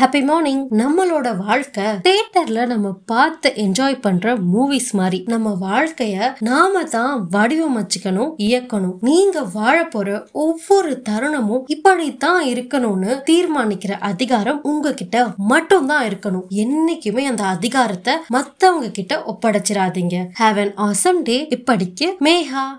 Happy morning நம்மளோட வாழ்க்கை தியேட்டர்ல நம்ம பார்த்து என்ஜாய் பண்ற மூவிஸ் மாதிரி. நம்ம வாழ்க்கைய நாம தான் வடிவமைச்சுக்கணும் இயக்கணும். நீங்க வாழ போற ஒவ்வொரு தருணமும் இப்படித்தான் இருக்கணும்னு தீர்மானிக்கிற அதிகாரம் உங்ககிட்ட மட்டும்தான் இருக்கணும். என்னைக்குமே அந்த அதிகாரத்தை மத்தவங்க கிட்ட ஒப்படைச்சிடாதீங்க ஹாவ் அன் ஆசம் டே இப்படிக்கு மேஹா